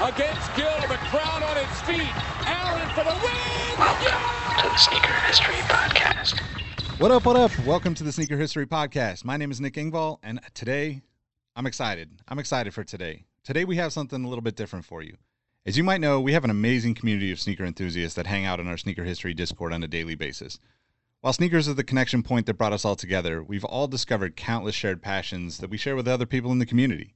Against Gill. The crowd on its feet. Allen for the win. Welcome to the Sneaker History Podcast. What up, what up? Welcome to the Sneaker History Podcast. My name is Nick Engvall, and today I'm excited. I'm excited for today. Today we have something a little bit different for you. As you might know, we have an amazing community of sneaker enthusiasts that hang out in our Sneaker History Discord on a daily basis. While sneakers are the connection point that brought us all together, we've all discovered countless shared passions that we share with other people in the community.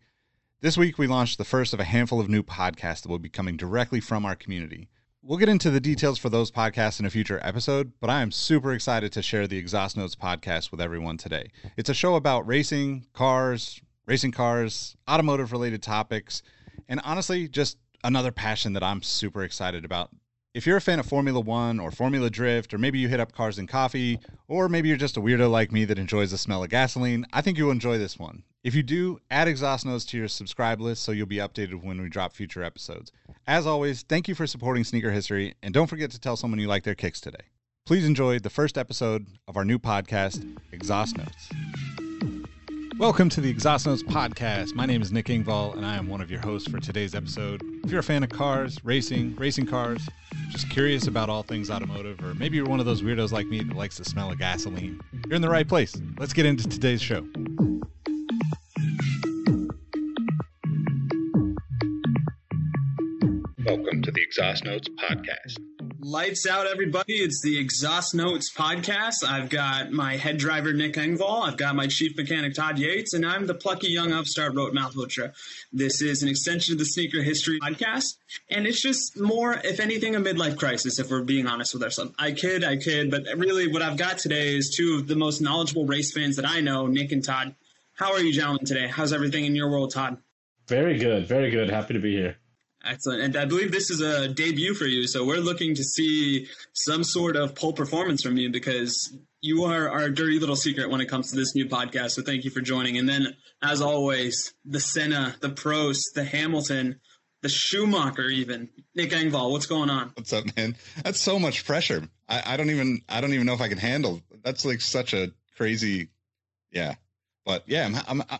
This week, we launched the first of a handful of new podcasts that will be coming directly from our community. We'll get into the details for those podcasts in a future episode, but I am super excited to share the Exhaust Notes podcast with everyone today. It's a show about racing, cars, racing cars, automotive related topics, and honestly, just another passion that I'm super excited about. If you're a fan of Formula One or Formula Drift, or maybe you hit up Cars and Coffee, or maybe you're just a weirdo like me that enjoys the smell of gasoline, I think you'll enjoy this one. If you do, add Exhaust Notes to your subscribe list so you'll be updated when we drop future episodes. As always, thank you for supporting Sneaker History, and don't forget to tell someone you like their kicks today. Please enjoy the first episode of our new podcast, Exhaust Notes. Welcome to the Exhaust Notes podcast. My name is Nick Engvall, and I am one of your hosts for today's episode. If you're a fan of cars, racing, racing cars, just curious about all things automotive, or maybe you're one of those weirdos like me that likes the smell of gasoline, you're in the right place. Let's get into today's show. Exhaust Notes Podcast. Lights out, everybody. It's the Exhaust Notes podcast. I've got my head driver, Nick Engvall. I've got my chief mechanic, Todd Yates, and I'm the plucky young upstart, Rote Malhotra. This is an extension of the Sneaker History podcast, and it's just more, if anything, a midlife crisis, if we're being honest with ourselves. I kid, I kid, but really what I've got today is two of the most knowledgeable race fans that I know, Nick and Todd. How are you gentlemen today? How's everything in your world, Todd? Very good, very good. Happy to be here. Excellent. And I believe this is a debut for you. So we're looking to see some sort of pole performance from you because you are our dirty little secret when it comes to this new podcast. So thank you for joining. And then, as always, the Senna, the Prost, the Hamilton, the Schumacher, even Nick Engvall. What's going on? What's up, man? That's so much pressure. I, I don't even I don't even know if I can handle. That's like such a crazy, yeah. But yeah, I'm, I'm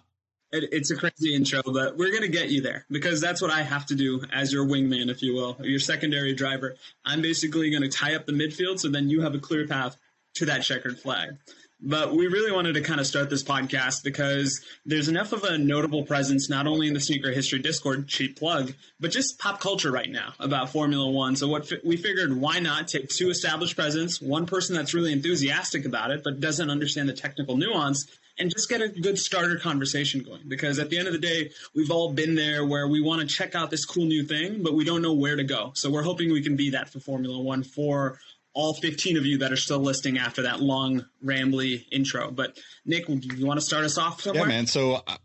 it, it's a crazy intro, but we're going to get you there because that's what I have to do as your wingman, if you will, your secondary driver. I'm basically going to tie up the midfield so then you have a clear path to that checkered flag. But we really wanted to kind of start this podcast because there's enough of a notable presence, not only in the Sneaker History Discord, cheap plug, but just pop culture right now about Formula One. So what we figured, why not take two established presents, one person that's really enthusiastic about it but doesn't understand the technical nuance, and just get a good starter conversation going. Because at the end of the day, we've all been there where we want to check out this cool new thing, but we don't know where to go. So we're hoping we can be that for Formula One for all 15 of you that are still listening after that long, rambly intro. But Nick, you want to start us off somewhere? Yeah, man. So uh,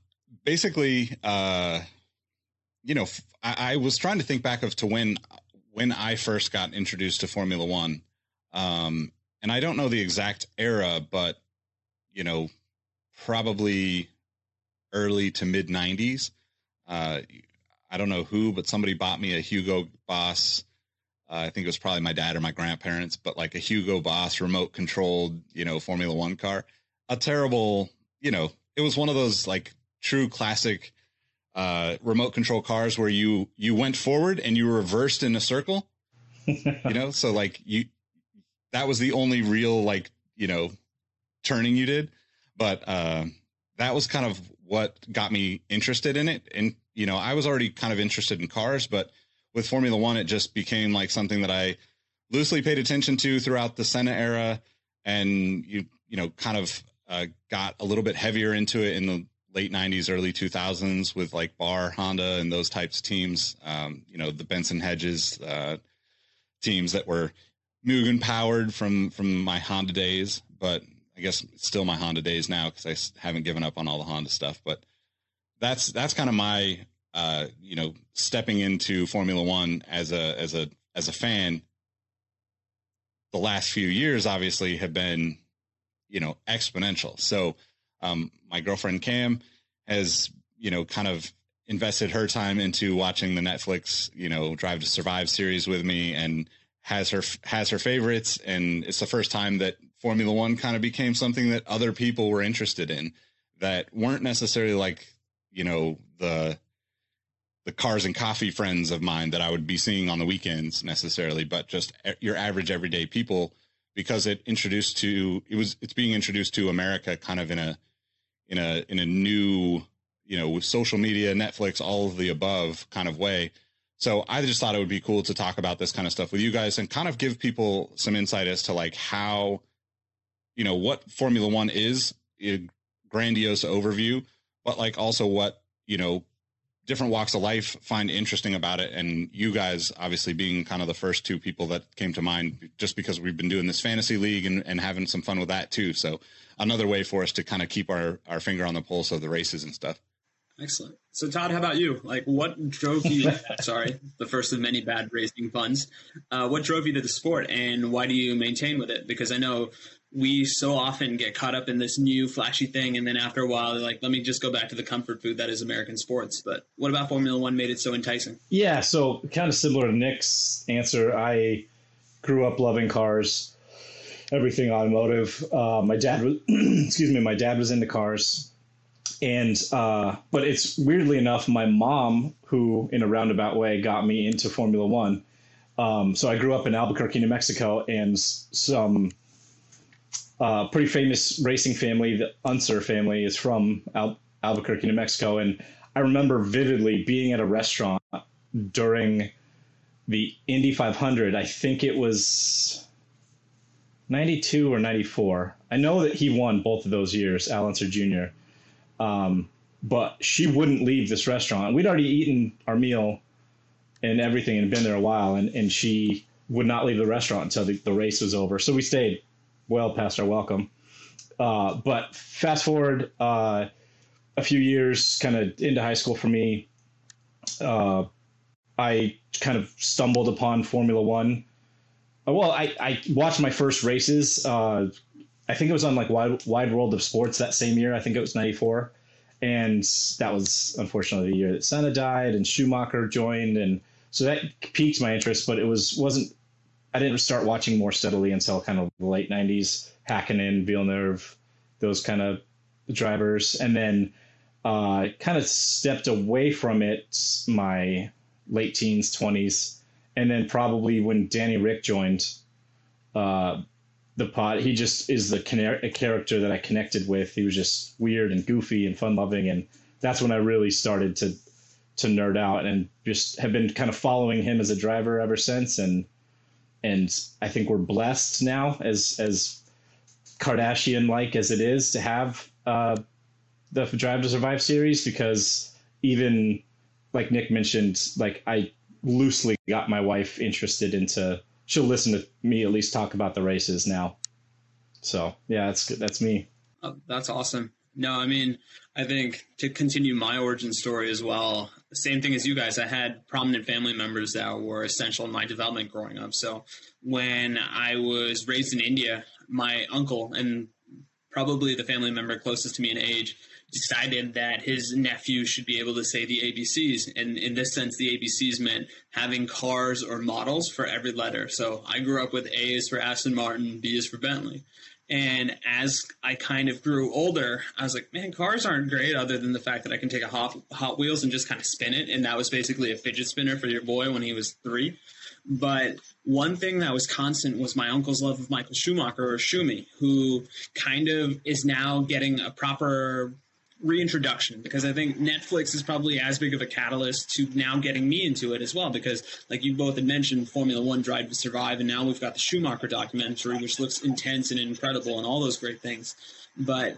basically, uh, you know, I, I was trying to think back of to when when I first got introduced to Formula One. Um, and I don't know the exact era, but you know, probably early to mid 90s. Uh, I don't know who, but somebody bought me a Hugo Boss. Uh, I think it was probably my dad or my grandparents, but like a Hugo Boss remote controlled, you know, Formula One car. A terrible, you know, it was one of those like true classic uh, remote control cars where you you went forward and you reversed in a circle. you know, so like you that was the only real like you know turning you did but uh, that was kind of what got me interested in it. And you know, I was already kind of interested in cars, but with Formula One, it just became like something that I loosely paid attention to throughout the Senna era, and you you know, kind of uh, got a little bit heavier into it in the late 90s early 2000s with like BAR Honda and those types of teams. Um, you know the benson hedges uh, teams that were mugen powered from from my honda days. But i guess still my honda days now because i haven't given up on all the honda stuff but that's that's kind of my uh, you know stepping into formula one as a as a as a fan. The last few years obviously have been you know exponential. So um, my girlfriend Cam has, you know, kind of invested her time into watching the Netflix, you know, Drive to Survive series with me and has her has her favorites and it's the first time that Formula 1 kind of became something that other people were interested in that weren't necessarily like, you know, the the cars and coffee friends of mine that I would be seeing on the weekends necessarily, but just your average everyday people because it introduced to it was it's being introduced to America kind of in a in a in a new you know with social media netflix all of the above kind of way. So i just thought it would be cool to talk about this kind of stuff with you guys and kind of give people some insight as to like how you know what formula one is a grandiose overview but like also what you know different walks of life find interesting about it and you guys obviously being kind of the first two people that came to mind just because we've been doing this fantasy league and, and having some fun with that too so another way for us to kind of keep our, our finger on the pulse of the races and stuff. Excellent. So Todd, how about you? Like what drove you, sorry, the first of many bad racing puns. Uh, what drove you to the sport and why do you maintain with it? Because I know we so often get caught up in this new flashy thing and then after a while they're like let me just go back to the comfort food that is american sports but what about formula one made it so enticing yeah so kind of similar to nick's answer i grew up loving cars everything automotive. Uh, my dad was, excuse me, my dad was into cars, and uh, but it's weirdly enough, my mom, who in a roundabout way got me into Formula One. Um, so I grew up in Albuquerque, New Mexico, and some uh, pretty famous racing family, the Unser family, is from Al- Albuquerque, New Mexico, and I remember vividly being at a restaurant during the Indy 500. I think it was 92 or 94. I know that he won both of those years, Al Unser Jr. Um, but she wouldn't leave this restaurant. We'd already eaten our meal and everything and been there a while, and, and she would not leave the restaurant until the, the race was over. So we stayed well past our welcome. Uh, but fast forward uh, a few years, kind of into high school for me, uh, I kind of stumbled upon Formula One uh, well, I, I watched my first races. I think it was on like Wide, Wide World of Sports that same year. I think it was 94. And that was unfortunately the year that Senna died and Schumacher joined. And so that piqued my interest, but it was, wasn't, I didn't start watching more steadily until kind of the late 90s, Hakkinen, Villeneuve, those kind of drivers. And then uh, kind of stepped away from it my late teens, 20s and then probably when Danny Ric joined uh, the pod, he just is the a character that I connected with. He was just weird and goofy and fun loving, and that's when I really started to to nerd out and just have been kind of following him as a driver ever since. And and I think we're blessed now as as Kardashian like as it is to have uh, the Drive to Survive series because even like Nick mentioned, like I loosely got my wife interested into. She'll listen to me at least talk about the races now. So yeah, that's that's me. Oh, that's awesome. No, I mean, I think to continue my origin story as well, same thing as you guys. I had prominent family members that were essential in my development growing up. So when I was raised in India, my uncle and probably the family member closest to me in age decided that his nephew should be able to say the ABCs. And in this sense, the ABCs meant having cars or models for every letter. So I grew up with A is for Aston Martin, B is for Bentley. And as I kind of grew older, I was like, man, cars aren't great other than the fact that I can take a Hot, Hot Wheels and just kind of spin it. And that was basically a fidget spinner for your boy when he was three. But one thing that was constant was my uncle's love of Michael Schumacher or Schumi, who kind of is now getting a proper reintroduction because I think Netflix is probably as big of a catalyst to now getting me into it as well. Because, like you both had mentioned, Formula One Drive to Survive, and now we've got the Schumacher documentary, which looks intense and incredible and all those great things. But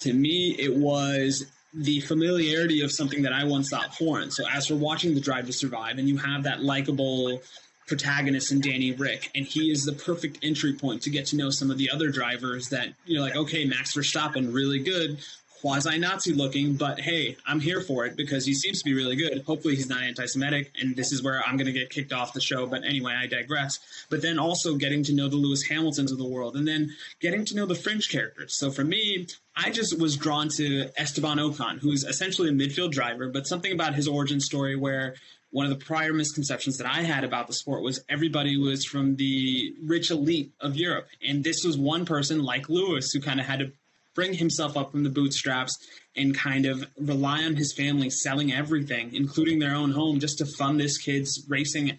to me, it was the familiarity of something that I once thought foreign. So, as we're watching the Drive to Survive, and you have that likable protagonist in Danny Ric, and he is the perfect entry point to get to know some of the other drivers that you're like, okay, Max Verstappen, really good, quasi Nazi looking, but hey, I'm here for it because he seems to be really good. Hopefully, he's not anti Semitic, and this is where I'm going to get kicked off the show. But anyway, I digress. But then also getting to know the Lewis Hamiltons of the world, and then getting to know the fringe characters. So for me, I just was drawn to Esteban Ocon, who's essentially a midfield driver, but something about his origin story where one of the prior misconceptions that I had about the sport was everybody was from the rich elite of Europe. And this was one person like Lewis who kind of had to bring himself up from the bootstraps and kind of rely on his family selling everything, including their own home, just to fund this kid's racing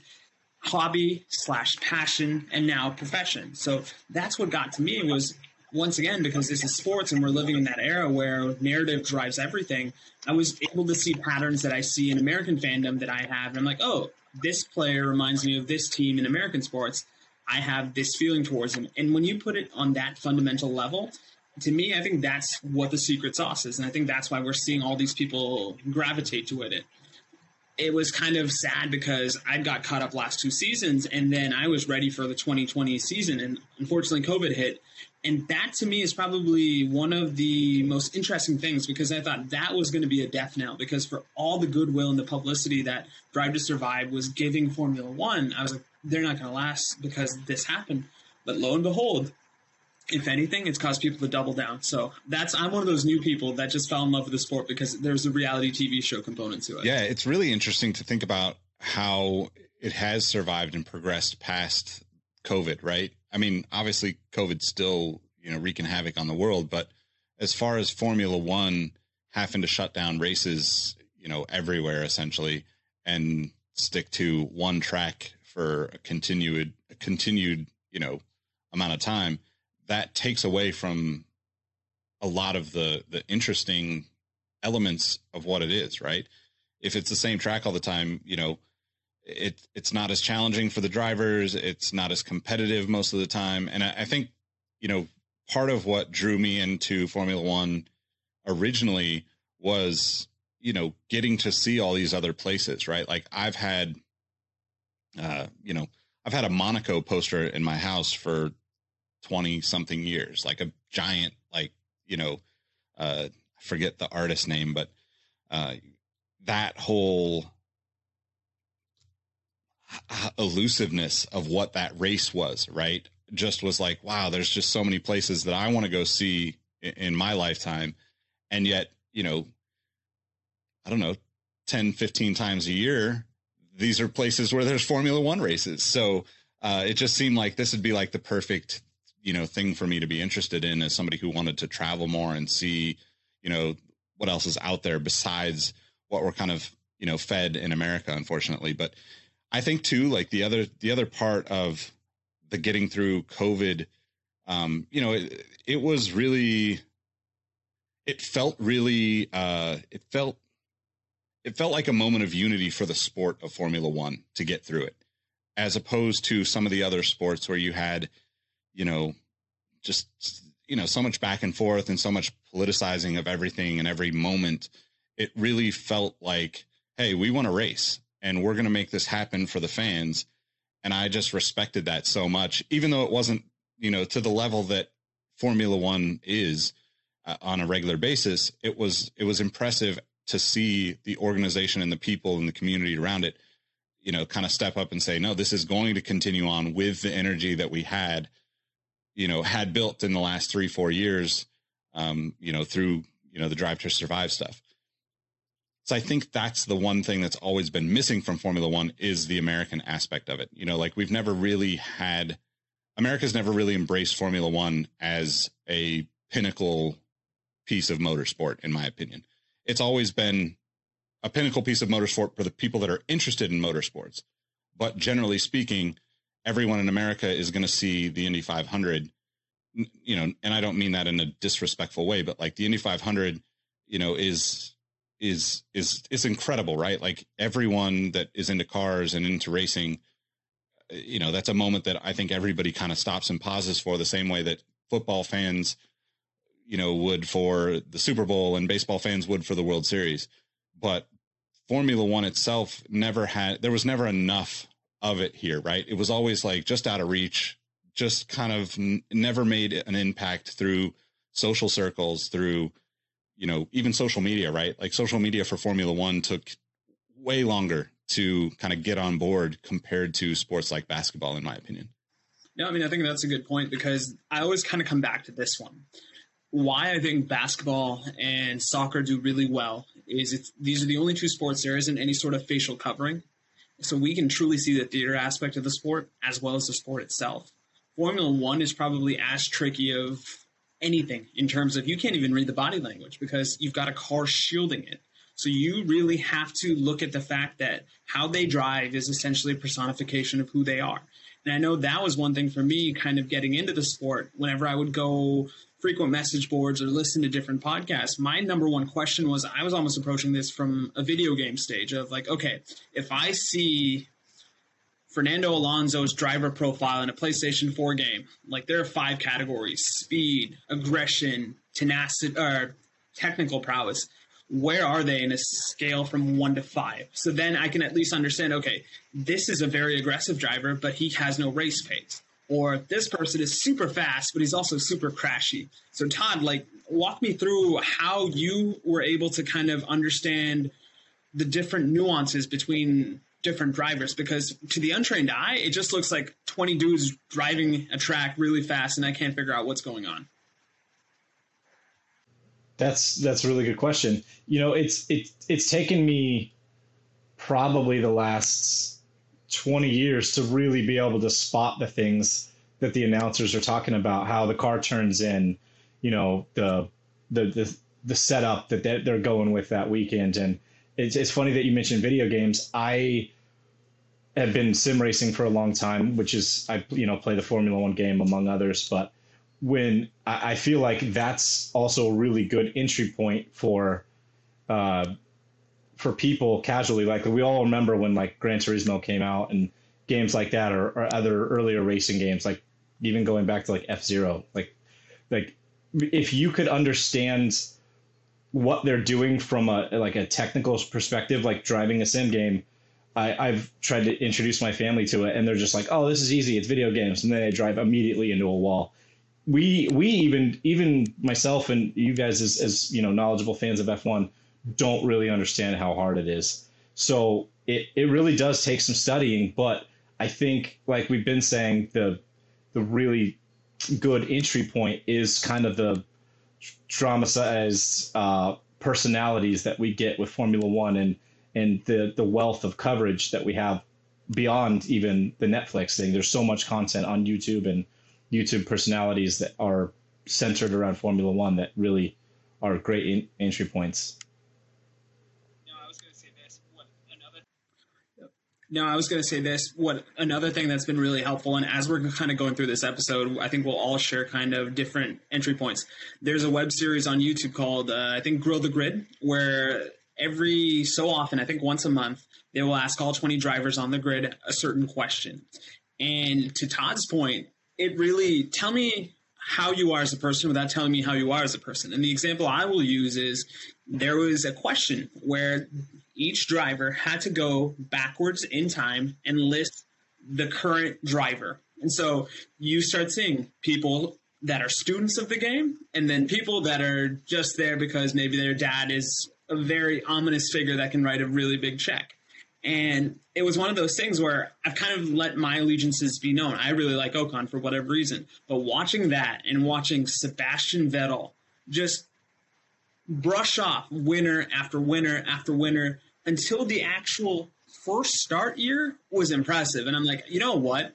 hobby slash passion and now profession. So that's what got to me was once again because this is sports and we're living in that era where narrative drives everything. I was able to see patterns that I see in American fandom that I have, and I'm like, oh, this player reminds me of this team in American sports. I have this feeling towards him. And when you put it on that fundamental level, to me, I think that's what the secret sauce is, and I think that's why we're seeing all these people gravitate to it. It was kind of sad because I got caught up last two seasons, and then I was ready for the 2020 season, and unfortunately, COVID hit. And that to me is probably one of the most interesting things because I thought that was going to be a death knell. Because for all the goodwill and the publicity that Drive to Survive was giving Formula One, I was like, they're not going to last because this happened. But lo and behold, if anything, it's caused people to double down. So that's I'm one of those new people that just fell in love with the sport because there's a reality TV show component to it. Yeah, it's really interesting to think about how it has survived and progressed past COVID, right? I mean, obviously COVID's still, you know, wreaking havoc on the world, but as far as Formula One having to shut down races, you know, everywhere essentially and stick to one track for a continued a continued, you know, amount of time that takes away from a lot of the the interesting elements of what it is, right? If it's the same track all the time, you know, it it's not as challenging for the drivers. It's not as competitive most of the time, and I, I think you know part of what drew me into Formula One originally was you know getting to see all these other places, right? Like I've had, uh, you know, I've had a Monaco poster in my house for 20 something years, like a giant, like, you know, uh, forget the artist name, but, uh, that whole elusiveness of what that race was, right? Just was like, wow, there's just so many places that I want to go see in, in my lifetime. And yet, you know, I don't know, 10, 15 times a year, these are places where there's Formula One races. So uh, it just seemed like this would be like the perfect you know thing for me to be interested in as somebody who wanted to travel more and see you know what else is out there besides what we're kind of you know fed in America unfortunately. But I think too like the other the other part of the getting through covid um you know it, it was really it felt really uh it felt it felt like a moment of unity for the sport of Formula 1 to get through it as opposed to some of the other sports where you had you know, just you know, so much back and forth and so much politicizing of everything and every moment. It really felt like, hey, we want to race and we're going to make this happen for the fans. And I just respected that so much, even though it wasn't, you know, to the level that Formula One is uh, on a regular basis. It was it was impressive to see the organization and the people and the community around it, you know, kind of step up and say, no, this is going to continue on with the energy that we had you know, had built in the last three, four years, um, you know, through, you know, the drive to survive stuff. So I think that's the one thing that's always been missing from Formula One is the American aspect of it. You know, like we've never really had, America's never really embraced Formula One as a pinnacle piece of motorsport, in my opinion. It's always been a pinnacle piece of motorsport for the people that are interested in motorsports. But generally speaking, everyone in America is going to see the Indy 500, you know, and I don't mean that in a disrespectful way, but like the Indy 500 you know, is is is is incredible, right? Like everyone that is into cars and into racing, eh, you know, that's a moment that I think everybody kind of stops and pauses for the same way that football fans, you know, would for the Super Bowl and baseball fans would for the World Series. But Formula One itself never had, there was never enough of it here, right? It was always like just out of reach, just kind of n- never made an impact through social circles, through, you know, even social media, right? Like social media for Formula One took way longer to kind of get on board compared to sports like basketball, in my opinion. No, I mean, I think that's a good point because I always kind of come back to this one. Why I think basketball and soccer do really well is it's, these are the only two sports there isn't any sort of facial covering. So we can truly see the theater aspect of the sport as well as the sport itself. Formula One is probably as tricky of anything in terms of you can't even read the body language because you've got a car shielding it. So you really have to look at the fact that how they drive is essentially a personification of who they are. And I know that was one thing for me kind of getting into the sport whenever I would go frequent message boards or listen to different podcasts, my number one question was I was almost approaching this from a video game stage of like, okay, if I see Fernando Alonso's driver profile in a PlayStation 4 game, like there are five categories speed, aggression, tenacity, or technical prowess. Where are they in a scale from one to five? So then I can at least understand okay, this is a very aggressive driver, but he has no race pace or this person is super fast, but he's also super crashy. So, Todd, like, walk me through how you were able to kind of understand the different nuances between different drivers because to the untrained eye, it just looks like 20 dudes driving a track really fast and I can't figure out what's going on. That's that's a really good question. You know, it's it, it's taken me probably the last 20 years to really be able to spot the things that the announcers are talking about, how the car turns in, you know, the the the, the setup that they're going with that weekend. And it's, it's funny that you mentioned video games. I have been sim racing for a long time, which is I you know play the Formula One game among others. But when I, I feel like that's also a really good entry point for uh, for people casually, like we all remember when like Gran Turismo came out and games like that, or, or other earlier racing games, like even going back to like F Zero, like like if you could understand what they're doing from a like a technical perspective, like driving a sim game. I, I've tried to introduce my family to it, and they're just like, "Oh, this is easy. It's video games," and then they drive immediately into a wall. We we even even myself and you guys as as you know knowledgeable fans of F one don't really understand how hard it is. So it, it really does take some studying, but I think like we've been saying, the the really good entry point is kind of the dramatized uh, personalities that we get with Formula One and and the the wealth of coverage that we have beyond even the Netflix thing. There's so much content on YouTube and YouTube personalities that are centered around Formula One that really are great in, entry points. No, I was going to say this. What another thing that's been really helpful, and as we're kind of going through this episode, I think we'll all share kind of different entry points. There's a web series on YouTube called, uh, I think, Grill the Grid, where every so often, I think once a month, they will ask all 20 drivers on the grid a certain question. And to Todd's point, it really tell me how you are as a person without telling me how you are as a person. And the example I will use is there was a question where each driver had to go backwards in time and list the current driver. And so you start seeing people that are students of the game and then people that are just there because maybe their dad is a very ominous figure that can write a really big check. And it was one of those things where I've kind of let my allegiances be known. I really like Ocon for whatever reason. But watching that and watching Sebastian Vettel just brush off winner after winner after winner until the actual first start year was impressive. And I'm like, you know what?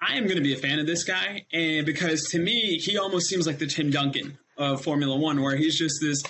I am going to be a fan of this guy. And because to me, he almost seems like the Tim Duncan of Formula One, where he's just this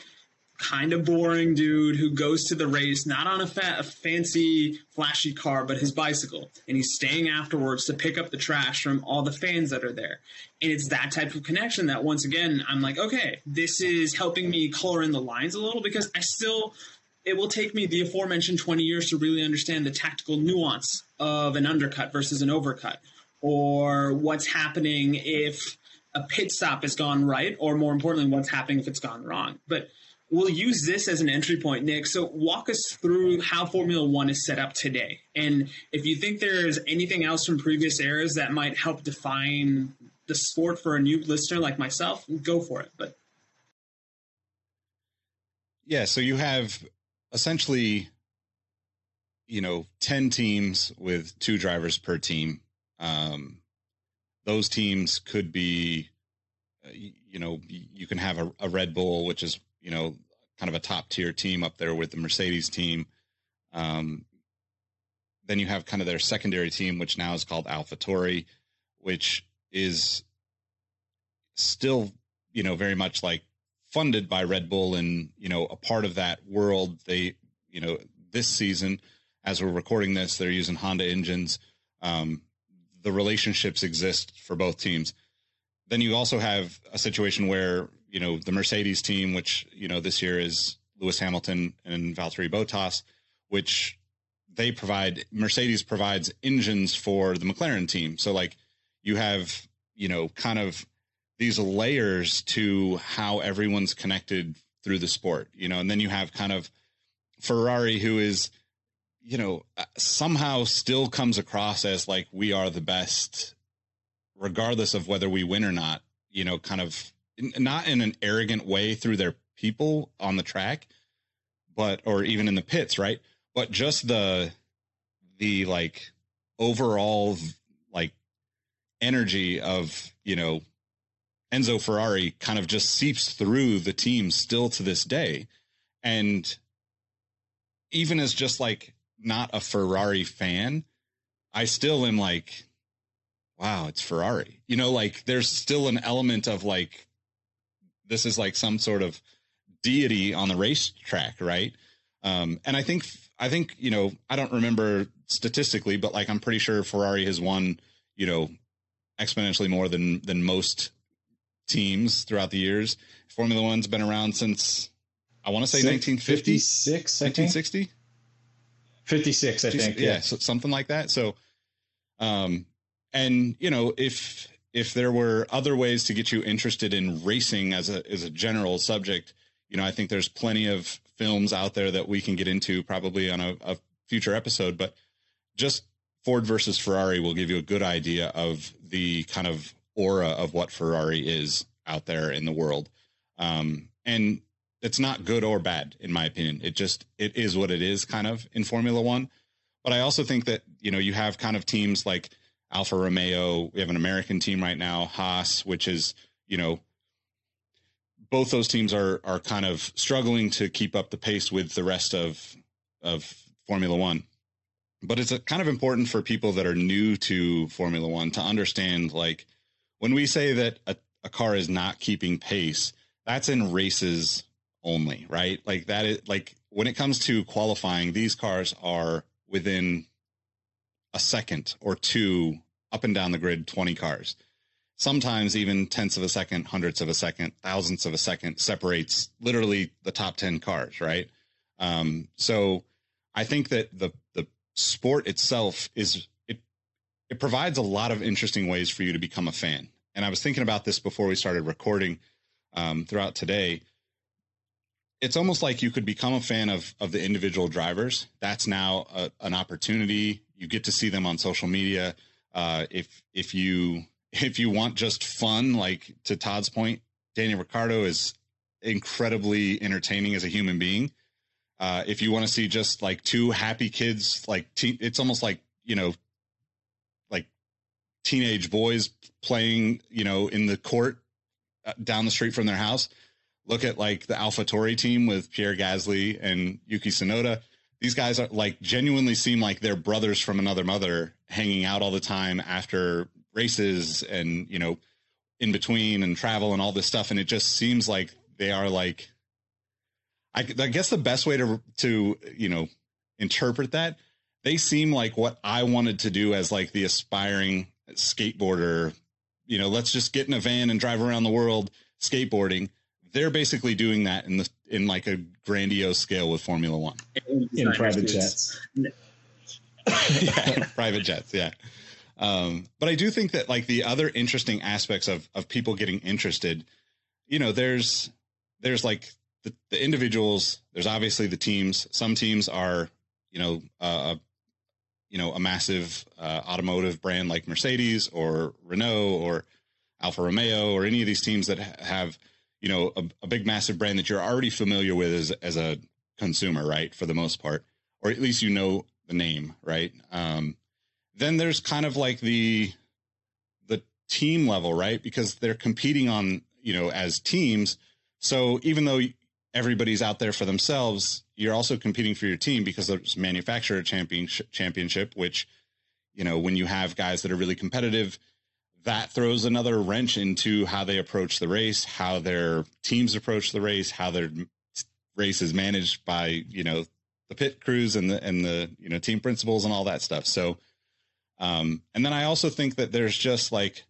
kind of boring dude who goes to the race not on a, fa- a, fancy flashy car but his bicycle and he's staying afterwards to pick up the trash from all the fans that are there and it's that type of connection that once again i'm like okay this is helping me color in the lines a little because i still it will take me the aforementioned 20 years to really understand the tactical nuance of an undercut versus an overcut or what's happening if a pit stop has gone right or more importantly what's happening if it's gone wrong but we'll use this as an entry point, Nick. So walk us through how Formula One is set up today. And if you think there's anything else from previous eras that might help define the sport for a new listener like myself, go for it. But yeah, so you have essentially, you know, 10 teams with two drivers per team. Um, those teams could be, uh, you know, you can have a, a Red Bull, which is you know, kind of a top tier team up there with the Mercedes team. Um, then you have kind of their secondary team, which now is called AlphaTauri, which is still, you know, very much like funded by Red Bull and, you know, a part of that world. They, you know, this season, as we're recording this, they're using Honda engines. Um, the relationships exist for both teams. Then you also have a situation where you know the Mercedes team, which you know this year is Lewis Hamilton and Valtteri Bottas, which they provide. Mercedes provides engines for the McLaren team. So like you have you know kind of these layers to how everyone's connected through the sport. You know, and then you have kind of Ferrari, who is you know uh, somehow still comes across as like we are the best regardless of whether we win or not you know kind of not in an arrogant way through their people on the track, but or even in the pits, right? But just the the like overall like energy of you know Enzo Ferrari kind of just seeps through the team still to this day, and even as just like not a Ferrari fan, I still am like, wow, it's Ferrari. You know, like there's still an element of like this is like some sort of deity on the racetrack, right? Um, and I think I think you know I don't remember statistically, but like I'm pretty sure Ferrari has won you know exponentially more than than most teams throughout the years. Formula One's been around since I want to say 1950, 1960, 56, I think. Yeah, yeah so something like that. So, um, and you know if if there were other ways to get you interested in racing as a as a general subject, you know, I think there's plenty of films out there that we can get into probably on a, a future episode. But just Ford versus Ferrari will give you a good idea of the kind of aura of what Ferrari is out there in the world. Um, and it's not good or bad, in my opinion. It just it is what it is, kind of in Formula One. But I also think that you know you have kind of teams like Alfa Romeo. We have an American team right now, Haas, which is, you know, both those teams are are kind of struggling to keep up the pace with the rest of of Formula One. But it's a, kind of important for people that are new to Formula One to understand, like when we say that a, a car is not keeping pace, that's in races only, right? Like that is like when it comes to qualifying, these cars are within a second or two up and down the grid 20 cars sometimes even tenths of a second hundredths of a second thousandths of a second separates literally the top 10 cars right um, so i think that the the sport itself is it provides a lot of interesting ways for you to become a fan and i was thinking about this before we started recording um, throughout today it's almost like you could become a fan of of the individual drivers that's now a, an opportunity you get to see them on social media. Uh, if if you if you want just fun, like to Todd's point, Daniel Ricciardo is incredibly entertaining as a human being. Uh, if you want to see just like two happy kids, like te- it's almost like you know, teenage boys playing, you know, in the court uh, down the street from their house. Look at like the AlphaTauri team with Pierre Gasly and Yuki Tsunoda these guys are like genuinely seem like they're brothers from another mother hanging out all the time after races and you know in between and travel and all this stuff and it just seems like they are like I, I guess the best way to to you know interpret that they seem like what I wanted to do as like the aspiring skateboarder. You know, let's just get in a van and drive around the world skateboarding. They're basically doing that in the in like a grandiose scale with Formula One in private jets. yeah, private jets. Yeah. Um, but I do think that like the other interesting aspects of of people getting interested, you know, there's there's like the, the individuals. There's obviously the teams. Some teams are, you know, uh, you know, a massive uh, automotive brand like Mercedes or Renault or Alfa Romeo or any of these teams that have, you know, a, a big massive brand that you're already familiar with as as a consumer, right? For the most part, or at least you know the name, right? Um, then there's kind of like the the team level, right? Because they're competing on, you know, as teams. So even though everybody's out there for themselves, you're also competing for your team because there's manufacturer championship, championship, which, you know, when you have guys that are really competitive, that throws another wrench into how they approach the race, how their teams approach the race, how their race is managed by, you know, the pit crews and the, and the, you know, team principals and all that stuff. So, um, and then I also think that there's just like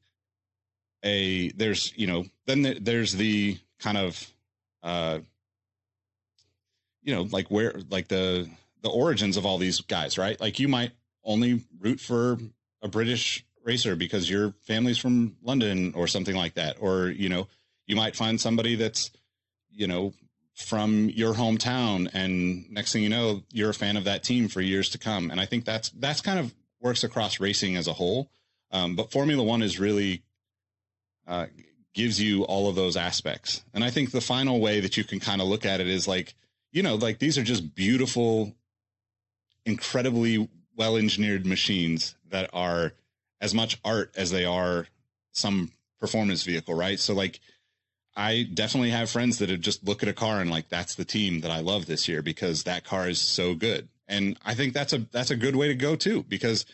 a, there's, you know, then there's the kind of, uh, you know, like where, like the, the origins of all these guys, right? Like you might only root for a British racer because your family's from London or something like that. Or, you know, you might find somebody that's, you know, from your hometown and next thing you know, you're a fan of that team for years to come. And I think that's, that's kind of works across racing as a whole. Um, but Formula One is really, uh, gives you all of those aspects. And I think the final way that you can kind of look at it is like, you know, like these are just beautiful, incredibly well engineered machines that are as much art as they are some performance vehicle, right? So like I definitely have friends that have just look at a car and like that's the team that I love this year because that car is so good. And I think that's a that's a good way to go too because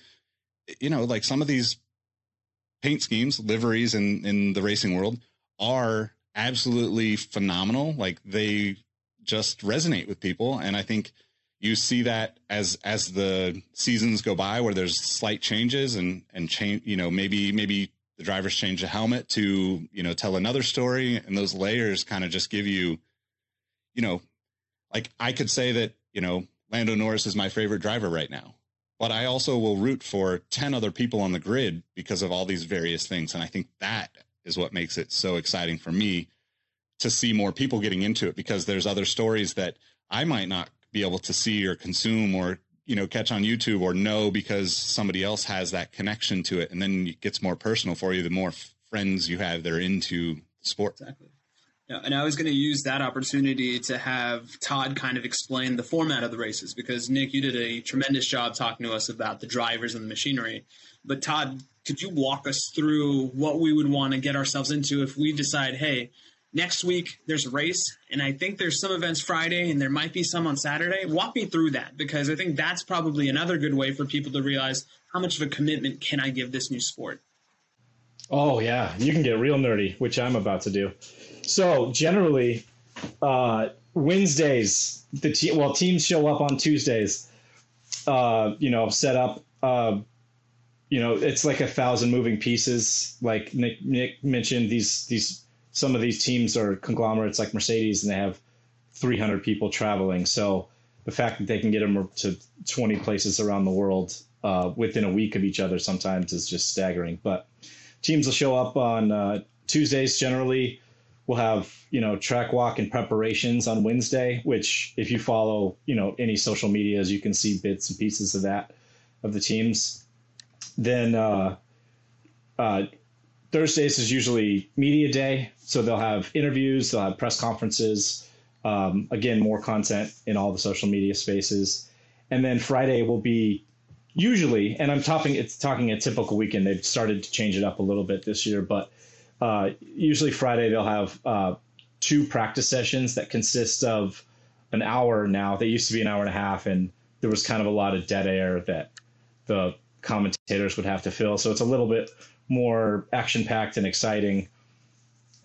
you know, like some of these paint schemes, liveries in in the racing world are absolutely phenomenal. Like they just resonate with people. And I think you see that as as the seasons go by where there's slight changes and and change you know maybe maybe the drivers change the helmet to you know tell another story. And those layers kind of just give you you know like i could say that you know lando norris is my favorite driver right now but i also will root for 10 other people on the grid because of all these various things. And i think that is what makes it so exciting for me to see more people getting into it because there's other stories that I might not be able to see or consume or you know catch on YouTube or know because somebody else has that connection to it, and then it gets more personal for you the more friends you have that are into sport. Exactly. Yeah, and I was going to use that opportunity to have Todd kind of explain the format of the races because Nick, you did a tremendous job talking to us about the drivers and the machinery. But Todd, could you walk us through what we would want to get ourselves into if we decide, hey, next week there's a race and i think there's some events friday and there might be some on saturday. Walk me through that because i think that's probably another good way for people to realize how much of a commitment can i give this new sport. Oh yeah. You can get real nerdy which i'm about to do. So generally uh, wednesdays the te- well teams show up on tuesdays. Uh, you know set up uh, you know it's like a thousand moving pieces. Like nick nick mentioned these these some of these teams are conglomerates like Mercedes and they have 300 people traveling. So the fact that they can get them to 20 places around the world uh, within a week of each other sometimes is just staggering. But teams will show up on uh, Tuesdays generally. We'll have you know track walk and preparations on Wednesday, which if you follow you know any social medias, you can see bits and pieces of that of the teams. Then uh, uh, Thursdays is usually media day, so they'll have interviews, they'll have press conferences. Um, again, more content in all the social media spaces, and then Friday will be usually, and I'm talking it's talking a typical weekend. They've started to change it up a little bit this year, but uh, usually Friday they'll have uh, two practice sessions that consist of an hour. Now they used to be an hour and a half, and there was kind of a lot of dead air that the commentators would have to fill. So it's a little bit more action packed and exciting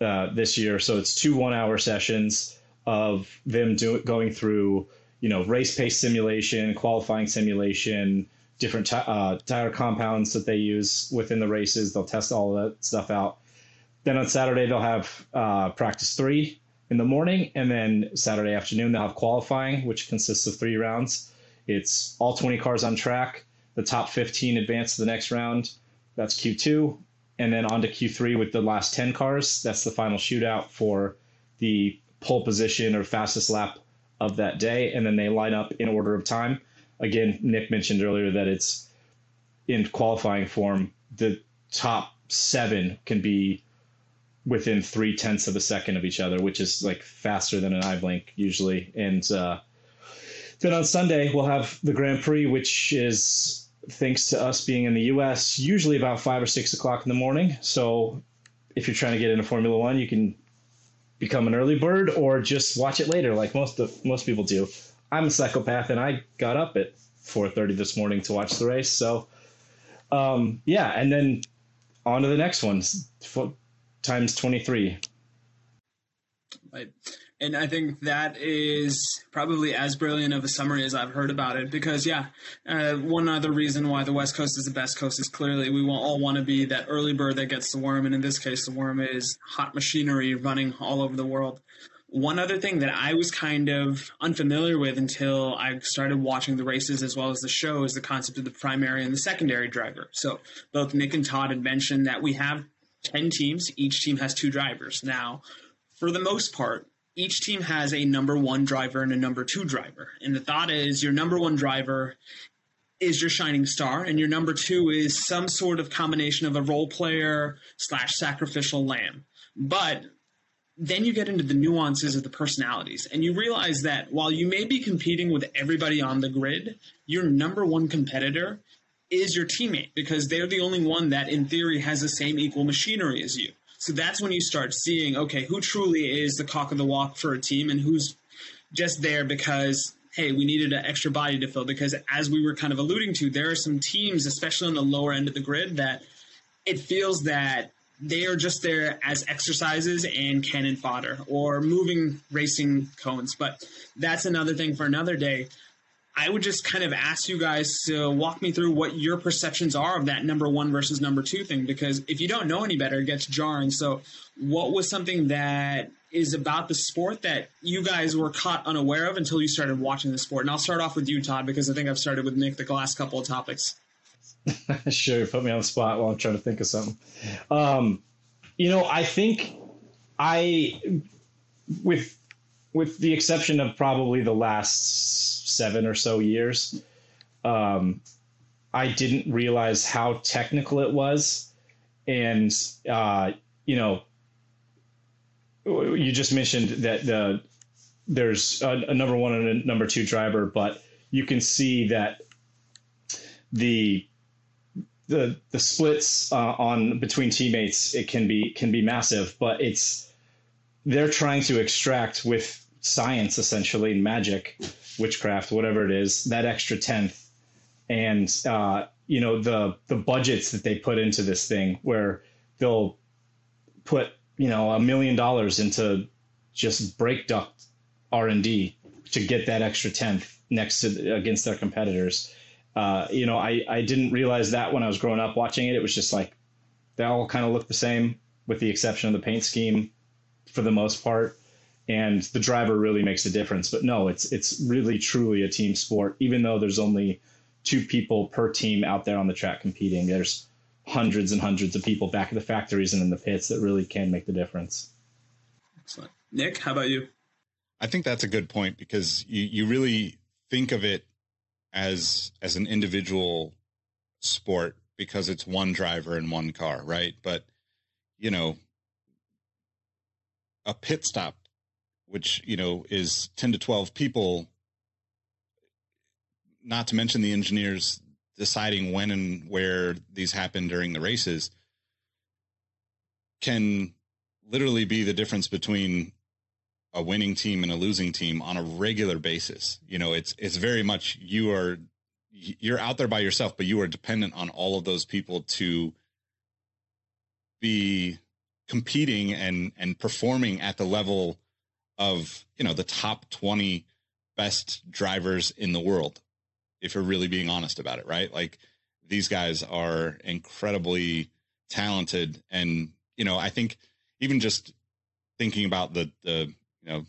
uh, this year. So it's two one hour sessions. of them do, going through, you know, race pace simulation, qualifying simulation, different t- uh, tire compounds that they use within the races. They'll test all that stuff out. Then on Saturday they'll have uh, practice three in the morning, and then Saturday afternoon they'll have qualifying, which consists of three rounds. It's all 20 cars on track. The top 15 advance to the next round. That's Q2, and then on to Q3 with the last 10 cars. That's the final shootout for the pole position or fastest lap of that day, and then they line up in order of time. Again, Nick mentioned earlier that it's in qualifying form. The top seven can be within three tenths of a second of each other, which is like faster than an eye blink usually. And uh, then on Sunday we'll have the Grand Prix, which is thanks to us being in the U.S. usually about five or six o'clock in the morning. So if you're trying to get into Formula One, you can become an early bird or just watch it later, like most of most people do. I'm a psychopath, and I got up at 4:30 this morning to watch the race. So um, yeah, and then on to the next one times 23. Right. And I think that is probably as brilliant of a summary as I've heard about it. Because, yeah, uh, one other reason why the West Coast is the best coast is clearly we all want to be that early bird that gets the worm. And in this case, the worm is hot machinery running all over the world. One other thing that I was kind of unfamiliar with until I started watching the races as well as the show is the concept of the primary and the secondary driver. So both Nick and Todd had mentioned that we have 10 teams. Each team has two drivers. Now, for the most part, each team has a number one driver and a number two driver. And the thought is your number one driver is your shining star, and your number two is some sort of combination of a role player slash sacrificial lamb. But then you get into the nuances of the personalities, and you realize that while you may be competing with everybody on the grid, your number one competitor is your teammate because they're the only one that, in theory, has the same equal machinery as you. So that's when you start seeing, okay, who truly is the cock of the walk for a team and who's just there because, hey, we needed an extra body to fill. Because as we were kind of alluding to, there are some teams, especially on the lower end of the grid, that it feels that they are just there as exercises and cannon fodder or moving racing cones. But that's another thing for another day. I would just kind of ask you guys to walk me through what your perceptions are of that number one versus number two thing, because if you don't know any better, it gets jarring. So, what was something that is about the sport that you guys were caught unaware of until you started watching the sport? And I'll start off with you, Todd, because I think I've started with Nick the last couple of topics. sure, put me on the spot while I'm trying to think of something. Um, you know, I think I, with with the exception of probably the last seven or so years, um, I didn't realize how technical it was. And, uh, you know, you just mentioned that the there's a, a, number one and a number two driver, but you can see that the the the splits uh, on between teammates it can be can be massive, but it's they're trying to extract with science essentially magic witchcraft whatever it is that extra tenth. And uh, you know the the budgets that they put into this thing where they'll put you know a million dollars into just brake duct r&d to get that extra tenth next to against their competitors. Uh, you know I, I didn't realize that when i was growing up watching it. It was just like they all kind of look the same with the exception of the paint scheme for the most part and the driver really makes a difference. But no, it's it's really truly a team sport. Even though there's only two people per team out there on the track competing, there's hundreds and hundreds of people back at the factories and in the pits that really can make the difference. Excellent, Nick. How about you? I think that's a good point because you you really think of it as as an individual sport because it's one driver and one car, right? But you know, a pit stop which you know is 10 to 12 people not to mention the engineers deciding when and where these happen during the races can literally be the difference between a winning team and a losing team on a regular basis. You know it's it's very much you are you're out there by yourself but you are dependent on all of those people to be competing and and performing at the level of, you know, the top 20 best drivers in the world, if you're really being honest about it, right? Like these guys are incredibly talented. And, you know, I think even just thinking about the, the, you know,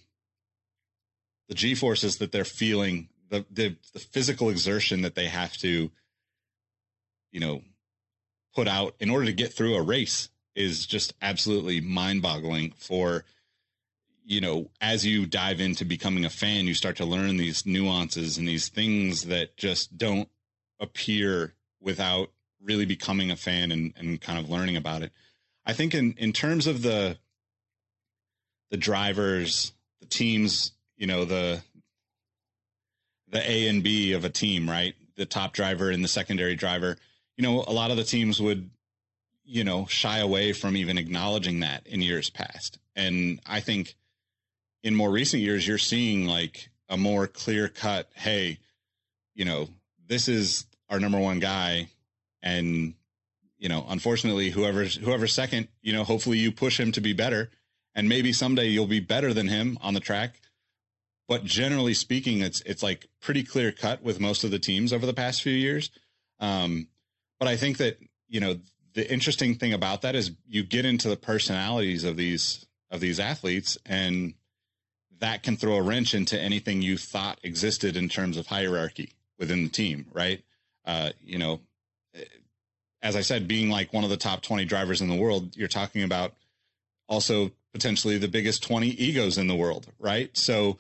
the G forces that they're feeling, the, the, the physical exertion that they have to, you know, put out in order to get through a race is just absolutely mind boggling for, you know, as you dive into becoming a fan, you start to learn these nuances and these things that just don't appear without really becoming a fan and, and kind of learning about it. I think in, in terms of the the drivers, the teams, you know, the the A and B of a team, right? The top driver and the secondary driver. You know, a lot of the teams would, you know, shy away from even acknowledging that in years past. And I think in more recent years, you're seeing like a more clear cut, hey, you know, this is our number one guy. And, you know, unfortunately, whoever's whoever's second, you know, hopefully you push him to be better. And maybe someday you'll be better than him on the track. But generally speaking, it's it's like pretty clear cut with most of the teams over the past few years. Um, but I think that, you know, the interesting thing about that is you get into the personalities of these of these athletes and that can throw a wrench into anything you thought existed in terms of hierarchy within the team, right? Uh, you know, as I said, being like one of the top 20 drivers in the world, you're talking about also potentially the biggest 20 egos in the world, right? So,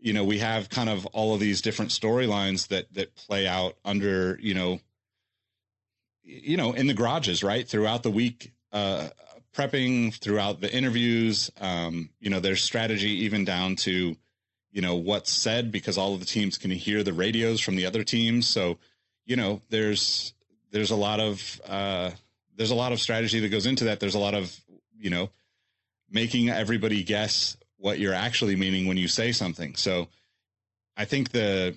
you know, we have kind of all of these different storylines that that play out under, you know, you know, in the garages, right? Throughout the week, uh, prepping throughout the interviews. Um, you know, there's strategy even down to, you know, what's said because all of the teams can hear the radios from the other teams. So, you know, there's there's a lot of uh, there's a lot of strategy that goes into that. There's a lot of you know making everybody guess what you're actually meaning when you say something. So, I think the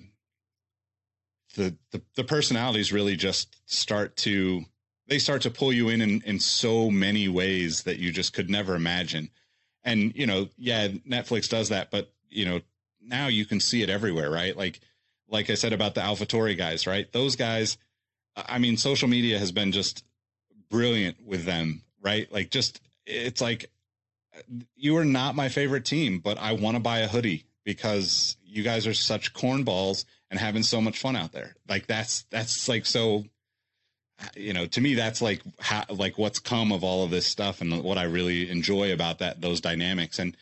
the the, the personalities really just start to they start to pull you in, in in so many ways that you just could never imagine. And you know, yeah, Netflix does that, but you know, now you can see it everywhere, right? Like like I said about the AlphaTauri guys, right? Those guys, I mean, social media has been just brilliant with them, right? Like just it's like you are not my favorite team, but I want to buy a hoodie because you guys are such cornballs and having so much fun out there. Like that's that's like so you know, to me, that's like how, like what's come of all of this stuff, and what I really enjoy about that those dynamics, and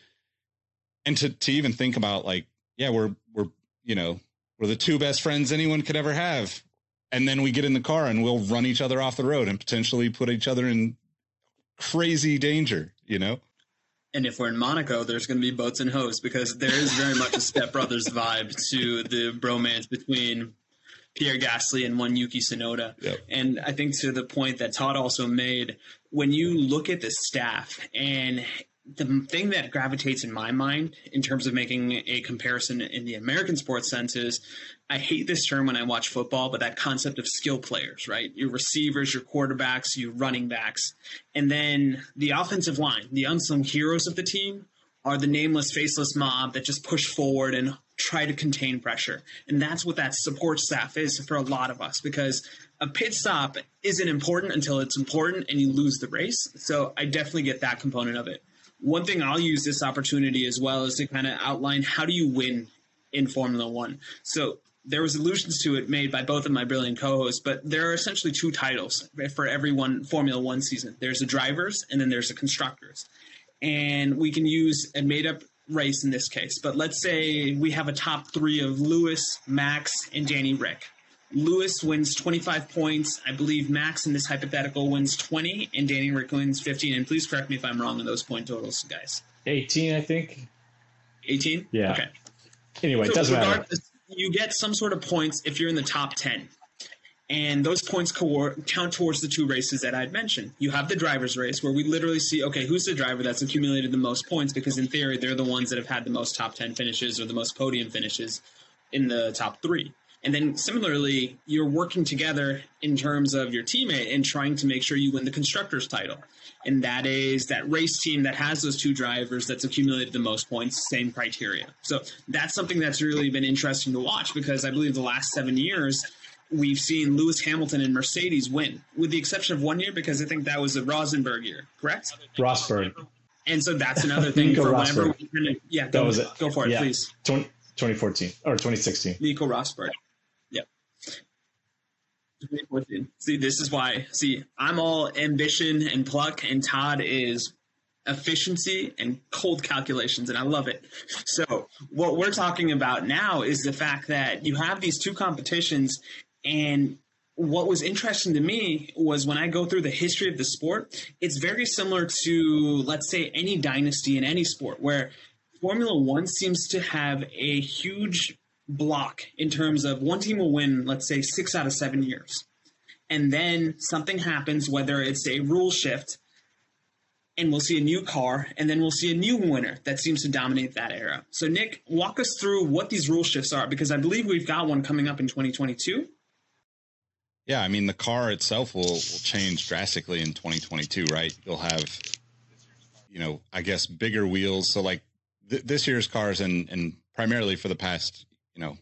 and to to even think about like, yeah, we're we're you know we're the two best friends anyone could ever have, and then we get in the car and we'll run each other off the road and potentially put each other in crazy danger, you know. And if we're in Monaco, there's going to be boats and hoes because there is very much a Step Brothers vibe to the bromance between Pierre Gasly and one Yuki Tsunoda. Yep. And I think to the point that Todd also made, when you look at the staff and the thing that gravitates in my mind in terms of making a comparison in the American sports sense is I hate this term when I watch football, but that concept of skill players, right? Your receivers, your quarterbacks, your running backs, and then the offensive line, the unsung heroes of the team are the nameless, faceless mob that just push forward and try to contain pressure. And that's what that support staff is for a lot of us because a pit stop isn't important until it's important and you lose the race. So I definitely get that component of it. One thing I'll use this opportunity as well is to kind of outline how do you win in Formula One. So there was allusions to it made by both of my brilliant co-hosts, but there are essentially two titles for every one Formula One season. There's the drivers and then there's the constructors. And we can use a made up race in this case, but let's say we have a top three of Lewis, Max, and Danny Ric. Lewis wins 25 points. I believe Max in this hypothetical wins 20, and Danny Ric wins 15. And please correct me if I'm wrong on those point totals, guys. 18, I think. 18? Yeah. Okay. Anyway, so it doesn't matter. You get some sort of points if you're in the top 10 and those points co- count towards the two races that I'd mentioned. You have the driver's race where we literally see, okay, who's the driver that's accumulated the most points? Because in theory, they're the ones that have had the most top 10 finishes or the most podium finishes in the top three. And then similarly, you're working together in terms of your teammate and trying to make sure you win the constructors title. And that is that race team that has those two drivers that's accumulated the most points, same criteria. So that's something that's really been interesting to watch because I believe the last seven years, we've seen Lewis Hamilton and Mercedes win, with the exception of one year because I think that was the Rosenberg year, correct? Rosberg. And so that's another thing for whenever Rosberg. we kind of, yeah, That go, was it. go for it, Yeah. please. 20, 2014 or 2016. Nico Rosberg. Yep. 2014. See, this is why. See, I'm all ambition and pluck, and Todd is efficiency and cold calculations, and I love it. So, what we're talking about now is the fact that you have these two competitions, and what was interesting to me was when I go through the history of the sport, it's very similar to, let's say, any dynasty in any sport, where Formula One seems to have a huge block in terms of one team will win, let's say, six out of seven years. And then something happens, whether it's a rule shift, and we'll see a new car, and then we'll see a new winner that seems to dominate that era. So, Nick, walk us through what these rule shifts are, because I believe we've got one coming up in 2022. Yeah, I mean the car itself will will change drastically in 2022, right? You'll have, you know, I guess bigger wheels. So like th- this year's cars, and and primarily for the past, you know,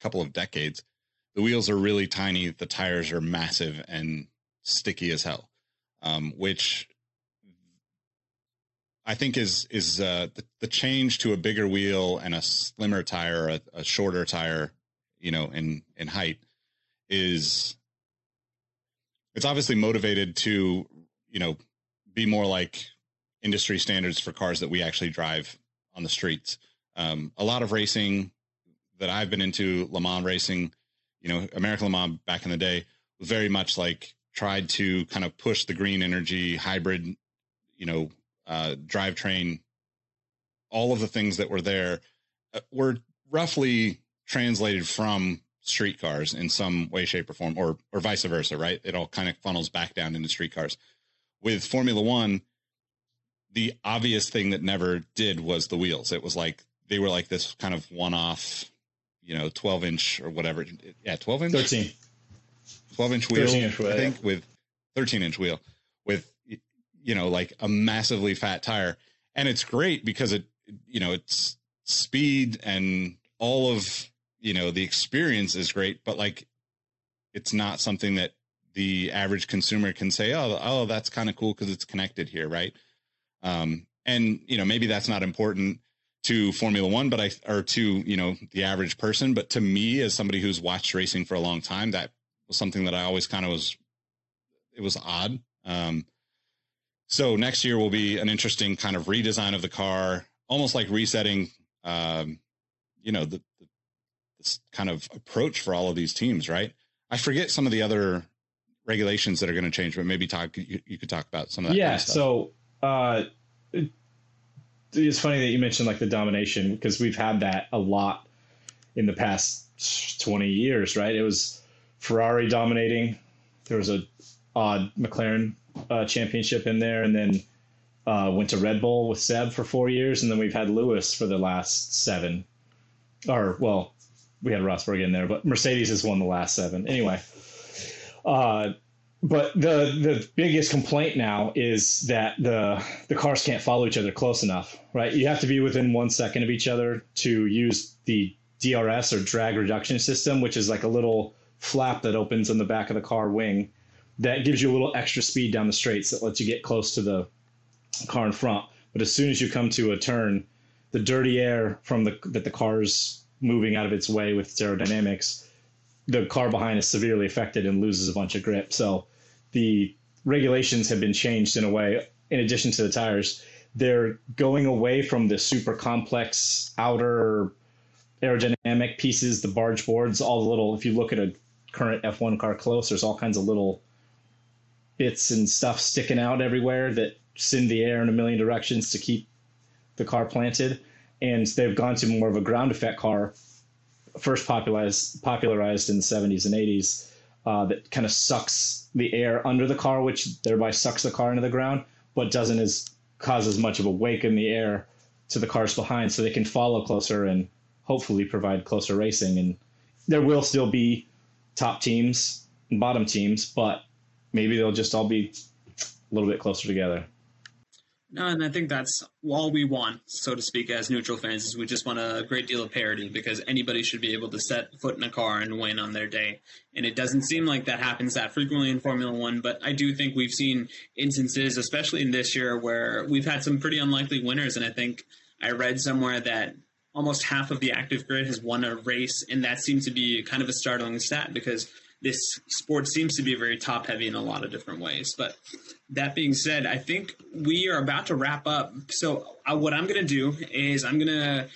couple of decades, the wheels are really tiny. The tires are massive and sticky as hell, um, which I think is is uh, the, the change to a bigger wheel and a slimmer tire, a, a shorter tire, you know, in in height is it's obviously motivated to you know be more like industry standards for cars that we actually drive on the streets. Um, a lot of racing that i've been into le mans racing you know american le mans back in the day was very much like tried to kind of push the green energy hybrid you know uh, drivetrain. All of the things that were there uh, were roughly translated from street cars in some way, shape, or form, or or vice versa, right? It all kind of funnels back down into street cars. With Formula One, the obvious thing that never did was the wheels. It was like they were like this kind of one-off, you know, twelve inch or whatever. Yeah, twelve inch, 13. 12 inch wheel, inch wheel, I yeah. think, with 13 inch wheel with, you know, like a massively fat tire. And it's great because it, you know, it's speed and all of, you know, the experience is great, but like it's not something that the average consumer can say, oh, oh, that's kind of cool because it's connected here, right? Um, and, you know, maybe that's not important to Formula One, but I, or to, you know, the average person, but to me, as somebody who's watched racing for a long time, that was something that I always kind of was it was odd. Um, so next year will be an interesting kind of redesign of the car, almost like resetting, um, you know, the this kind of approach for all of these teams, right? I forget some of the other regulations that are going to change, but maybe talk you, you could talk about some of that. yeah kind of so uh it- it's funny that you mentioned like the domination because we've had that a lot in the past 20 years right it was ferrari dominating there was a odd mclaren uh, championship in there and then uh, went to red bull with seb for four years and then we've had lewis for the last seven or well we had rosberg in there but mercedes has won the last seven anyway uh, but the the biggest complaint now is that the the cars can't follow each other close enough, right? You have to be within one second of each other to use the DRS or drag reduction system, which is like a little flap that opens on the back of the car wing that gives you a little extra speed down the straights that lets you get close to the car in front. But as soon as you come to a turn, the dirty air from the that the car's moving out of its way with aerodynamics the car behind is severely affected and loses a bunch of grip. So the regulations have been changed in a way, in addition to the tires, they're going away from the super complex outer aerodynamic pieces, the barge boards, all the little, if you look at a current F1 car close, there's all kinds of little bits and stuff sticking out everywhere that send the air in a million directions to keep the car planted. And they've gone to more of a ground effect car first popularized popularized in the 70s and 80s uh, that kind of sucks the air under the car, which thereby sucks the car into the ground, but doesn't as cause as much of a wake in the air to the cars behind, so they can follow closer and hopefully provide closer racing. And there will still be top teams and bottom teams, but maybe they'll just all be a little bit closer together. No, and I think that's all we want, so to speak, as neutral fans, is we just want a great deal of parity because anybody should be able to set foot in a car and win on their day. And it doesn't seem like that happens that frequently in Formula One, but I do think we've seen instances, especially in this year, where we've had some pretty unlikely winners. And I think I read somewhere that almost half of the active grid has won a race, and that seems to be kind of a startling stat because this sport seems to be very top heavy in a lot of different ways. But that being said, I think we are about to wrap up. So, uh, what I'm going to do is I'm going to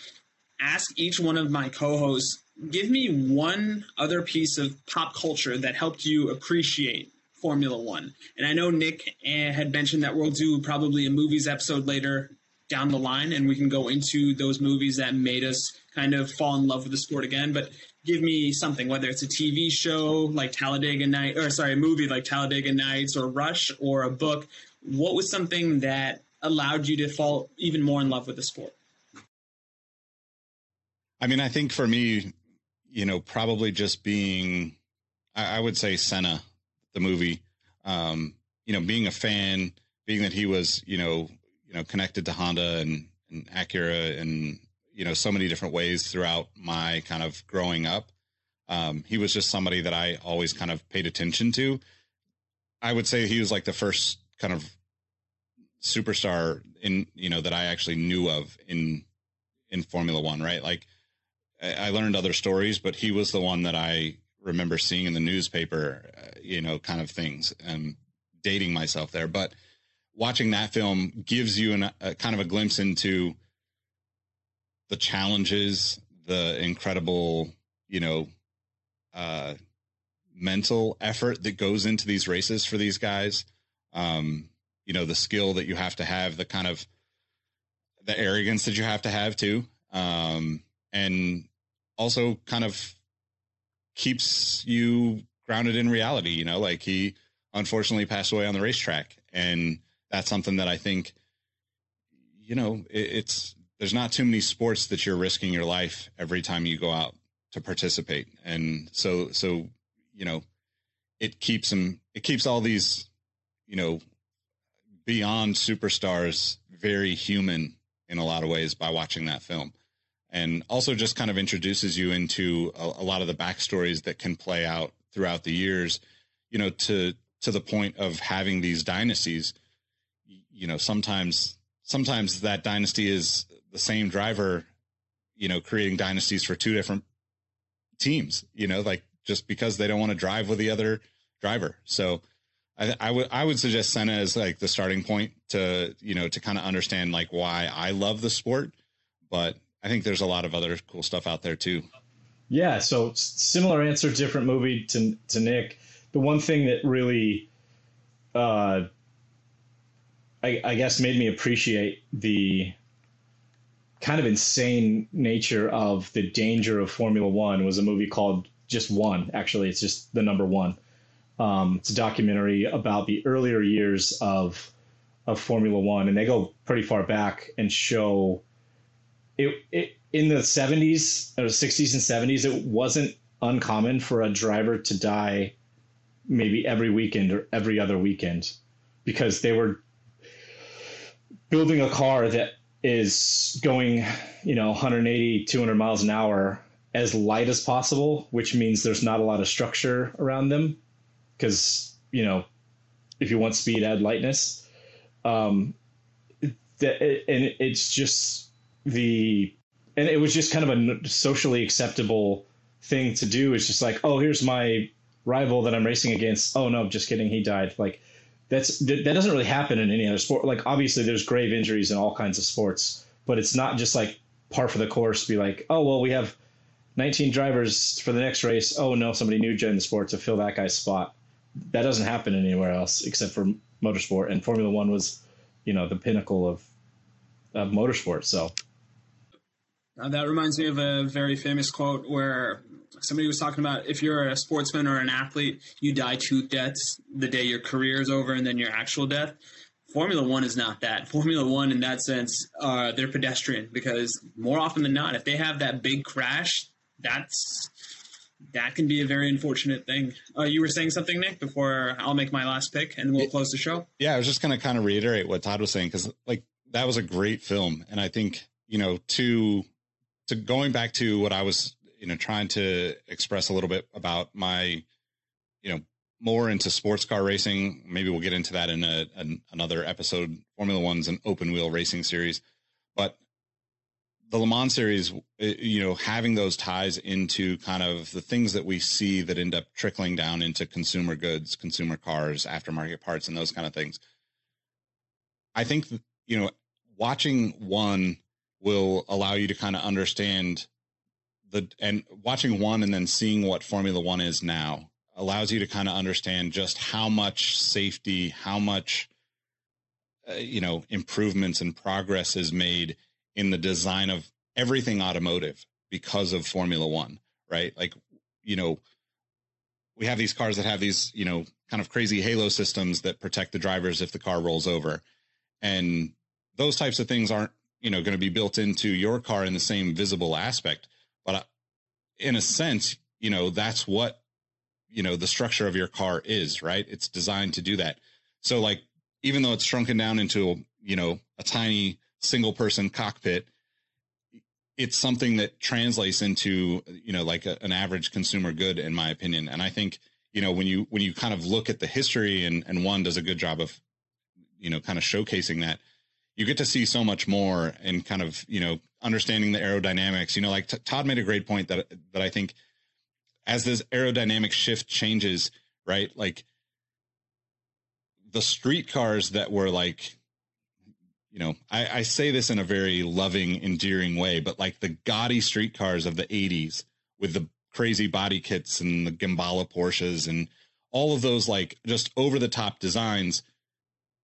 ask each one of my co hosts give me one other piece of pop culture that helped you appreciate Formula One. And I know Nick eh, had mentioned that we'll do probably a movies episode later down the line and we can go into those movies that made us kind of fall in love with the sport again. But give me something, whether it's a TV show like Talladega Night, or sorry, a movie like Talladega Nights or Rush, or a book. What was something that allowed you to fall even more in love with the sport? I mean, I think for me, you know, probably just being, I, I would say Senna, the movie, um, you know, being a fan, being that he was, you know, you know, connected to Honda and, and Acura and you know so many different ways throughout my kind of growing up. Um, he was just somebody that I always kind of paid attention to. I would say he was like the first kind of superstar in you know that I actually knew of in in Formula One. Right, like I, learned other stories, but he was the one that I remember seeing in the newspaper. Uh, you know, kind of things and dating myself there, but watching that film gives you an, a kind of a glimpse into the challenges, the incredible, you know, uh, mental effort that goes into these races for these guys. Um, you know, the skill that you have to have, the kind of the arrogance that you have to have too. Um, and also kind of keeps you grounded in reality, you know, like he unfortunately passed away on the racetrack. And that's something that I think, you know, it, it's there's not too many sports that you're risking your life every time you go out to participate. And so, so, you know, it keeps them, it keeps all these, you know, beyond superstars very human in a lot of ways by watching that film. And also just kind of introduces you into a, a lot of the backstories that can play out throughout the years, you know, to, to the point of having these dynasties, you know, sometimes, sometimes that dynasty is the same driver, you know, creating dynasties for two different teams, you know, like just because they don't want to drive with the other driver. So I, I would, I would suggest Senna as like the starting point to, you know, to kind of understand like why I love the sport, but I think there's a lot of other cool stuff out there too. Yeah. So similar answer, different movie to, to Nick. The one thing that really, uh, I, I guess made me appreciate the kind of insane nature of the danger of Formula One was a movie called Just One. Actually, it's just the number one. Um, it's a documentary about the earlier years of of Formula One, and they go pretty far back and show it, it in the 70s or 60s and 70s. It wasn't uncommon for a driver to die maybe every weekend or every other weekend because they were building a car that is going, you know, 180, 200 miles an hour as light as possible, which means there's not a lot of structure around them. Because, you know, if you want speed, add lightness. Um, that, and it's just the, and it was just kind of a socially acceptable thing to do. It's just like, oh, here's my rival that I'm racing against. Oh, no, just kidding. He died. Like, that's that doesn't really happen in any other sport. Like obviously there's grave injuries in all kinds of sports, but it's not just like par for the course. Be like, oh well, we have 19 drivers for the next race. Oh no, somebody new joined the sport to fill that guy's spot. That doesn't happen anywhere else except for motorsport. And Formula One was, you know, the pinnacle of of motorsport. So. That reminds me of a very famous quote where somebody was talking about if you're a sportsman or an athlete, you die two deaths the day your career is over and then your actual death. Formula One is not that. Formula One, in that sense, uh, they're pedestrian because more often than not, if they have that big crash, that's that can be a very unfortunate thing. Uh, you were saying something, Nick, before I'll make my last pick and we'll close the show. Yeah, I was just going to kind of reiterate what Todd was saying because, like, that was a great film, and I think you know to to going back to what I was you know trying to express a little bit about my you know more into sports car racing. Maybe we'll get into that in a, an, another episode. Formula One's an open wheel racing series, but the Le Mans series, eh, you know, having those ties into kind of the things that we see that end up trickling down into consumer goods, consumer cars, aftermarket parts, and those kind of things. I think, you know, watching one will allow you to kind of understand the, and watching one and then seeing what Formula One is now allows you to kind of understand just how much safety, how much, uh, you know, improvements and progress is made in the design of everything automotive because of Formula One, right? Like, you know, we have these cars that have these, you know, kind of crazy halo systems that protect the drivers if the car rolls over. And those types of things aren't, you know, going to be built into your car in the same visible aspect. But uh, in a sense, you know, that's what, you know, the structure of your car is, right? It's designed to do that. So, like, even though it's shrunken down into, you know, a tiny single person cockpit it's something that translates into you know like a, an average consumer good in my opinion and i think you know when you when you kind of look at the history and and one does a good job of you know kind of showcasing that you get to see so much more and kind of you know understanding the aerodynamics. You know like T- todd made a great point that that i think as this aerodynamic shift changes right like the street cars that were like you know, I, I, say this in a very loving, endearing way, but like the gaudy street cars of the 80s with the crazy body kits and the Gemballa Porsches and all of those like just over the top designs,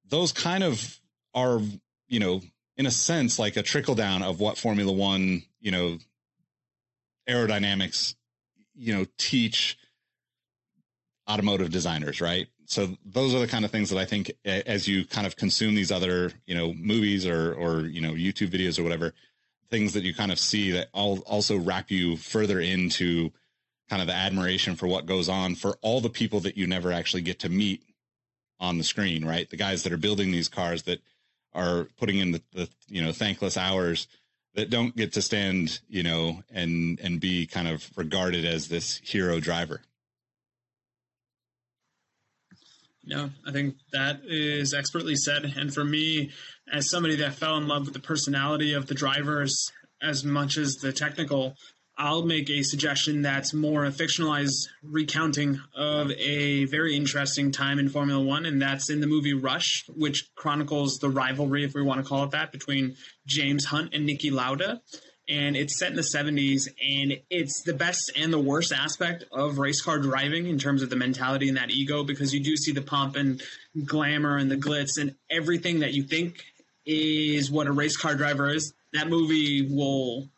those kind of are, you know, in a sense, like a trickle down of what Formula One, you know, aerodynamics, you know, teach automotive designers, right? so those are the kind of things that I think as you kind of consume these other, you know, movies or, or, you know, YouTube videos or whatever, things that you kind of see that all also wrap you further into kind of the admiration for what goes on for all the people that you never actually get to meet on the screen, right? The guys that are building these cars that are putting in the, the you know, thankless hours that don't get to stand, you know, and, and be kind of regarded as this hero driver. No, I think that is expertly said. And for me, as somebody that fell in love with the personality of the drivers as much as the technical, I'll make a suggestion that's more a fictionalized recounting of a very interesting time in Formula One, and that's in the movie Rush, which chronicles the rivalry, if we want to call it that, between James Hunt and Niki Lauda. And it's set in the 70s and it's the best and the worst aspect of race car driving in terms of the mentality and that ego because you do see the pomp and glamour and the glitz and everything that you think is what a race car driver is. That movie will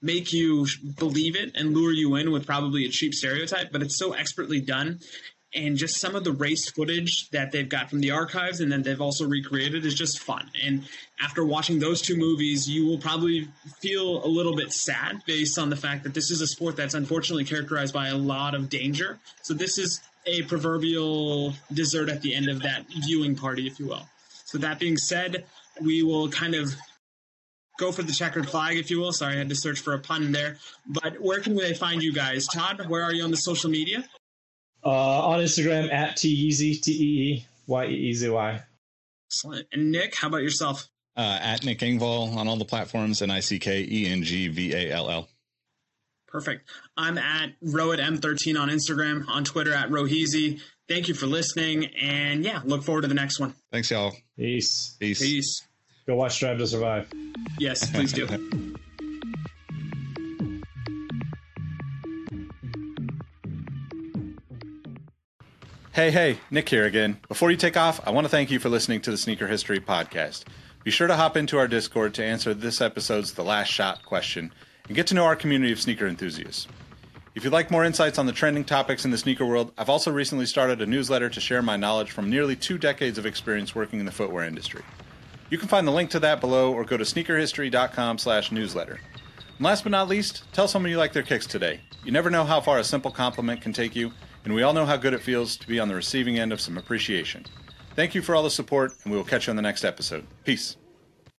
make you believe it and lure you in with probably a cheap stereotype but it's so expertly done and just some of the race footage that they've got from the archives and then they've also recreated is just fun. And after watching those two movies, you will probably feel a little bit sad based on the fact that this is a sport that's unfortunately characterized by a lot of danger. So this is a proverbial dessert at the end of that viewing party, if you will. So that being said, we will kind of go for the checkered flag, if you will. Sorry, I had to search for a pun there. But where can they find you guys? Todd, where are you on the social media? Uh, on Instagram at T Easy T E E Y E E Z Y. Excellent. And Nick, how about yourself? Uh, at Nick Engvall on all the platforms, and N I C K E N G V A L L. Perfect. I'm at Rohit M13 on Instagram, on Twitter at Roheezy. Thank you for listening, and yeah, look forward to the next one. Thanks, y'all. Peace. Peace. Peace. Go watch Drive to Survive. Yes, please do. Hey, hey, Nick here again. Before you take off, I want to thank you for listening to the Sneaker History Podcast. Be sure to hop into our Discord to answer this episode's The Last Shot question and get to know our community of sneaker enthusiasts. If you'd like more insights on the trending topics in the sneaker world, I've also recently started a newsletter to share my knowledge from nearly two decades of experience working in the footwear industry. You can find the link to that below or go to sneakerhistory.com slash newsletter. And last but not least, tell someone you like their kicks today. You never know how far a simple compliment can take you, and we all know how good it feels to be on the receiving end of some appreciation. Thank you for all the support, and we will catch you on the next episode. Peace.